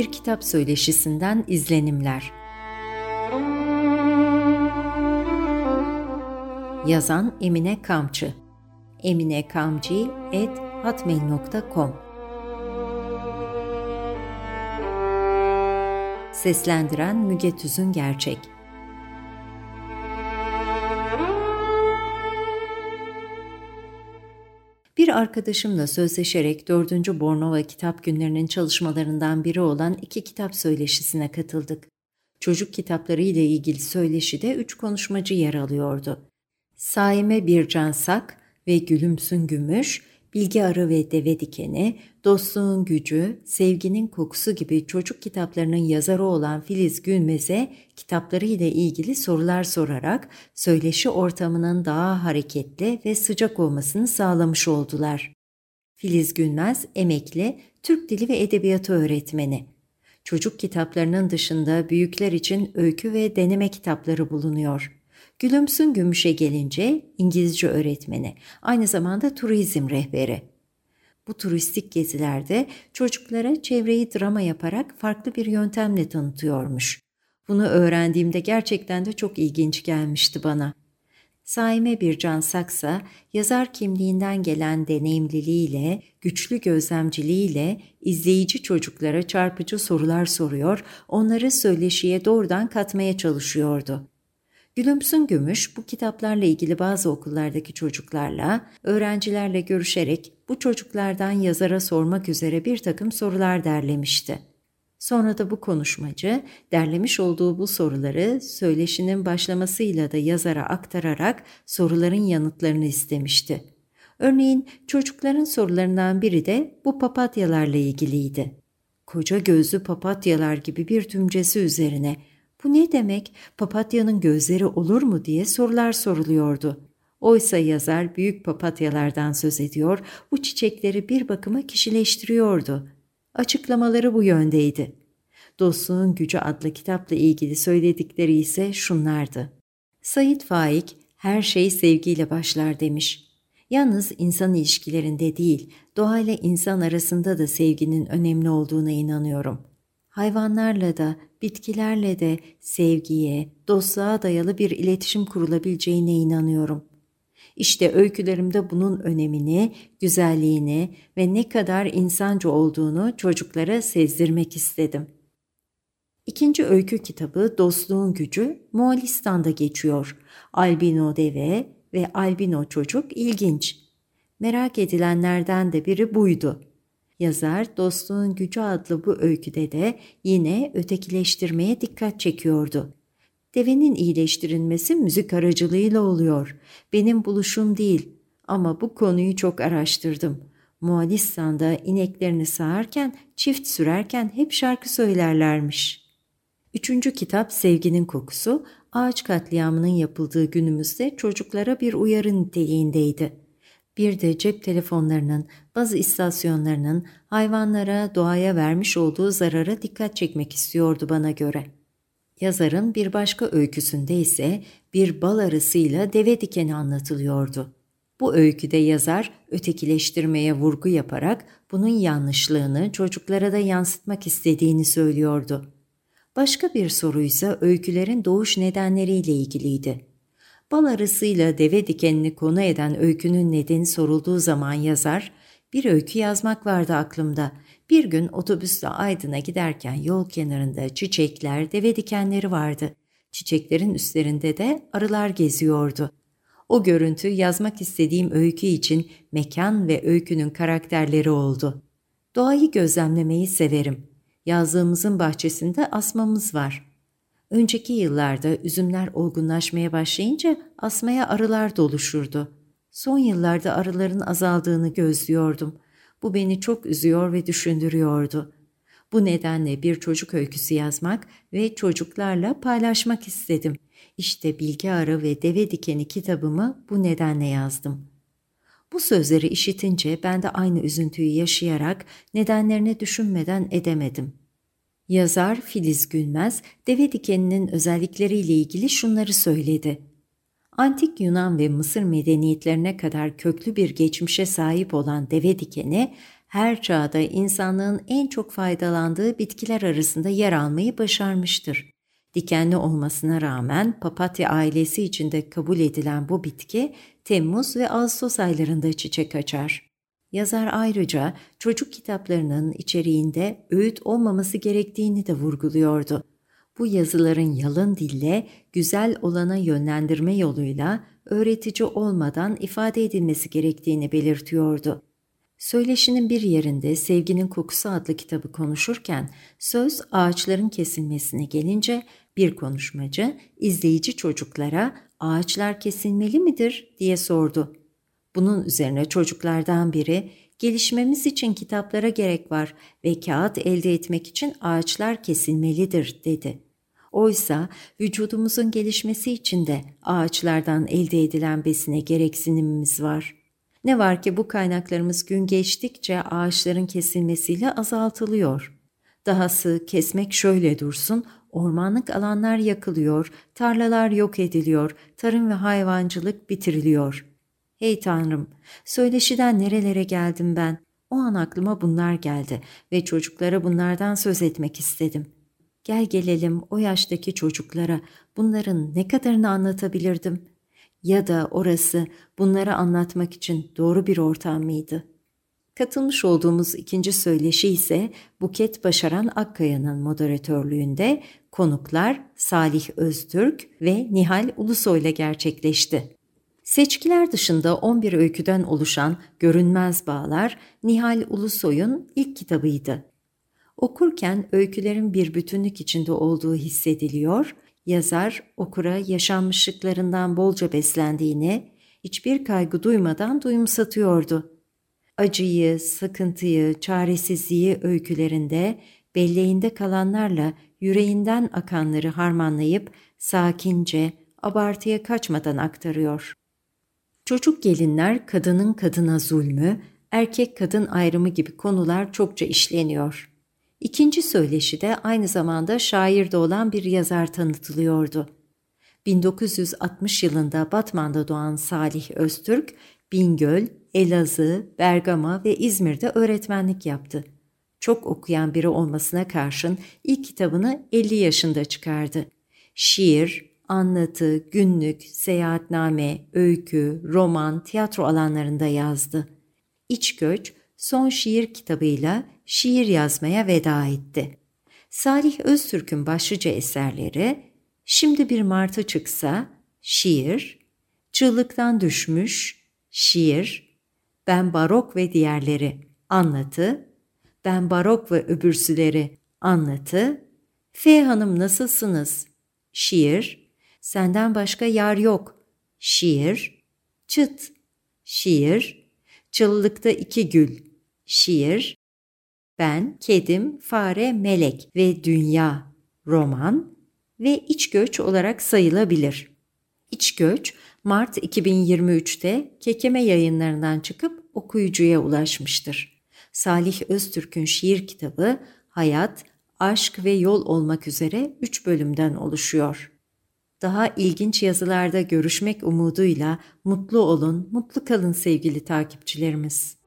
Bir kitap söyleşisinden izlenimler. Yazan Emine Kamçı. Eminekamci.hotmail.com Seslendiren Müge Tüzün Gerçek arkadaşımla sözleşerek 4. Bornova Kitap Günlerinin çalışmalarından biri olan iki kitap söyleşisine katıldık. Çocuk kitapları ile ilgili söyleşide üç konuşmacı yer alıyordu. Saime Bircan Sak ve Gülümsün Gümüş, Bilgi Arı ve Deve Dikeni, Dostluğun Gücü, Sevginin Kokusu gibi çocuk kitaplarının yazarı olan Filiz Gülmez'e kitapları ile ilgili sorular sorarak söyleşi ortamının daha hareketli ve sıcak olmasını sağlamış oldular. Filiz Gülmez, emekli, Türk Dili ve Edebiyatı öğretmeni. Çocuk kitaplarının dışında büyükler için öykü ve deneme kitapları bulunuyor. Gülümsün Gümüş'e gelince İngilizce öğretmeni, aynı zamanda turizm rehberi. Bu turistik gezilerde çocuklara çevreyi drama yaparak farklı bir yöntemle tanıtıyormuş. Bunu öğrendiğimde gerçekten de çok ilginç gelmişti bana. Saime Bircan Saksa, yazar kimliğinden gelen deneyimliliğiyle, güçlü gözlemciliğiyle izleyici çocuklara çarpıcı sorular soruyor, onları söyleşiye doğrudan katmaya çalışıyordu. Gülümsün Gümüş bu kitaplarla ilgili bazı okullardaki çocuklarla, öğrencilerle görüşerek bu çocuklardan yazara sormak üzere bir takım sorular derlemişti. Sonra da bu konuşmacı derlemiş olduğu bu soruları söyleşinin başlamasıyla da yazara aktararak soruların yanıtlarını istemişti. Örneğin çocukların sorularından biri de bu papatyalarla ilgiliydi. Koca gözlü papatyalar gibi bir tümcesi üzerine bu ne demek, papatyanın gözleri olur mu diye sorular soruluyordu. Oysa yazar büyük papatyalardan söz ediyor, bu çiçekleri bir bakıma kişileştiriyordu. Açıklamaları bu yöndeydi. Dostluğun Gücü adlı kitapla ilgili söyledikleri ise şunlardı. Sayit Faik, her şey sevgiyle başlar demiş. Yalnız insan ilişkilerinde değil, doğayla insan arasında da sevginin önemli olduğuna inanıyorum. Hayvanlarla da, bitkilerle de sevgiye, dostluğa dayalı bir iletişim kurulabileceğine inanıyorum. İşte öykülerimde bunun önemini, güzelliğini ve ne kadar insancı olduğunu çocuklara sezdirmek istedim. İkinci öykü kitabı Dostluğun Gücü Moğolistan'da geçiyor. Albino deve ve albino çocuk ilginç. Merak edilenlerden de biri buydu. Yazar Dostluğun Gücü adlı bu öyküde de yine ötekileştirmeye dikkat çekiyordu. Devenin iyileştirilmesi müzik aracılığıyla oluyor. Benim buluşum değil ama bu konuyu çok araştırdım. Moğolistan'da ineklerini sağarken, çift sürerken hep şarkı söylerlermiş. Üçüncü kitap Sevginin Kokusu, ağaç katliamının yapıldığı günümüzde çocuklara bir uyarı niteliğindeydi bir de cep telefonlarının, bazı istasyonlarının hayvanlara, doğaya vermiş olduğu zarara dikkat çekmek istiyordu bana göre. Yazarın bir başka öyküsünde ise bir bal arısıyla deve dikeni anlatılıyordu. Bu öyküde yazar ötekileştirmeye vurgu yaparak bunun yanlışlığını çocuklara da yansıtmak istediğini söylüyordu. Başka bir soruysa öykülerin doğuş nedenleriyle ilgiliydi. Bal arısıyla deve dikenini konu eden öykünün nedeni sorulduğu zaman yazar, bir öykü yazmak vardı aklımda. Bir gün otobüsle Aydın'a giderken yol kenarında çiçekler, deve dikenleri vardı. Çiçeklerin üstlerinde de arılar geziyordu. O görüntü yazmak istediğim öykü için mekan ve öykünün karakterleri oldu. Doğayı gözlemlemeyi severim. Yazdığımızın bahçesinde asmamız var. Önceki yıllarda üzümler olgunlaşmaya başlayınca asmaya arılar doluşurdu. Son yıllarda arıların azaldığını gözlüyordum. Bu beni çok üzüyor ve düşündürüyordu. Bu nedenle bir çocuk öyküsü yazmak ve çocuklarla paylaşmak istedim. İşte Bilgi Arı ve Deve Dikeni kitabımı bu nedenle yazdım. Bu sözleri işitince ben de aynı üzüntüyü yaşayarak nedenlerini düşünmeden edemedim. Yazar Filiz Gülmez, deve dikeninin özellikleriyle ilgili şunları söyledi. Antik Yunan ve Mısır medeniyetlerine kadar köklü bir geçmişe sahip olan deve dikeni, her çağda insanlığın en çok faydalandığı bitkiler arasında yer almayı başarmıştır. Dikenli olmasına rağmen papatya ailesi içinde kabul edilen bu bitki Temmuz ve Ağustos aylarında çiçek açar. Yazar ayrıca çocuk kitaplarının içeriğinde öğüt olmaması gerektiğini de vurguluyordu. Bu yazıların yalın dille güzel olana yönlendirme yoluyla öğretici olmadan ifade edilmesi gerektiğini belirtiyordu. Söyleşinin bir yerinde Sevginin Kokusu adlı kitabı konuşurken söz ağaçların kesilmesine gelince bir konuşmacı izleyici çocuklara ağaçlar kesilmeli midir diye sordu. Bunun üzerine çocuklardan biri gelişmemiz için kitaplara gerek var ve kağıt elde etmek için ağaçlar kesilmelidir dedi. Oysa vücudumuzun gelişmesi için de ağaçlardan elde edilen besine gereksinimimiz var. Ne var ki bu kaynaklarımız gün geçtikçe ağaçların kesilmesiyle azaltılıyor. Dahası kesmek şöyle dursun, ormanlık alanlar yakılıyor, tarlalar yok ediliyor, tarım ve hayvancılık bitiriliyor. Hey Tanrım, söyleşiden nerelere geldim ben? O an aklıma bunlar geldi ve çocuklara bunlardan söz etmek istedim. Gel gelelim o yaştaki çocuklara bunların ne kadarını anlatabilirdim? Ya da orası bunları anlatmak için doğru bir ortam mıydı? Katılmış olduğumuz ikinci söyleşi ise Buket Başaran Akkaya'nın moderatörlüğünde konuklar Salih Öztürk ve Nihal Ulusoy ile gerçekleşti. Seçkiler dışında 11 öyküden oluşan Görünmez Bağlar, Nihal Ulusoy'un ilk kitabıydı. Okurken öykülerin bir bütünlük içinde olduğu hissediliyor, yazar okura yaşanmışlıklarından bolca beslendiğini, hiçbir kaygı duymadan duyumsatıyordu. Acıyı, sıkıntıyı, çaresizliği öykülerinde belleğinde kalanlarla yüreğinden akanları harmanlayıp sakince, abartıya kaçmadan aktarıyor. Çocuk gelinler kadının kadına zulmü, erkek kadın ayrımı gibi konular çokça işleniyor. İkinci söyleşi de aynı zamanda şairde olan bir yazar tanıtılıyordu. 1960 yılında Batman'da doğan Salih Öztürk, Bingöl, Elazığ, Bergama ve İzmir'de öğretmenlik yaptı. Çok okuyan biri olmasına karşın ilk kitabını 50 yaşında çıkardı. Şiir, anlatı, günlük, seyahatname, öykü, roman, tiyatro alanlarında yazdı. İç Göç, son şiir kitabıyla şiir yazmaya veda etti. Salih Öztürk'ün başlıca eserleri Şimdi bir martı çıksa, şiir, Çığlıktan düşmüş, şiir, Ben barok ve diğerleri, anlatı, Ben barok ve öbürsüleri, anlatı, F Hanım nasılsınız, şiir, Senden başka yar yok. Şiir, çıt, şiir, çılılıkta iki gül, şiir, ben, kedim, fare, melek ve dünya, roman ve iç göç olarak sayılabilir. İç göç, Mart 2023'te Kekeme yayınlarından çıkıp okuyucuya ulaşmıştır. Salih Öztürk'ün şiir kitabı Hayat, Aşk ve Yol olmak üzere üç bölümden oluşuyor. Daha ilginç yazılarda görüşmek umuduyla mutlu olun, mutlu kalın sevgili takipçilerimiz.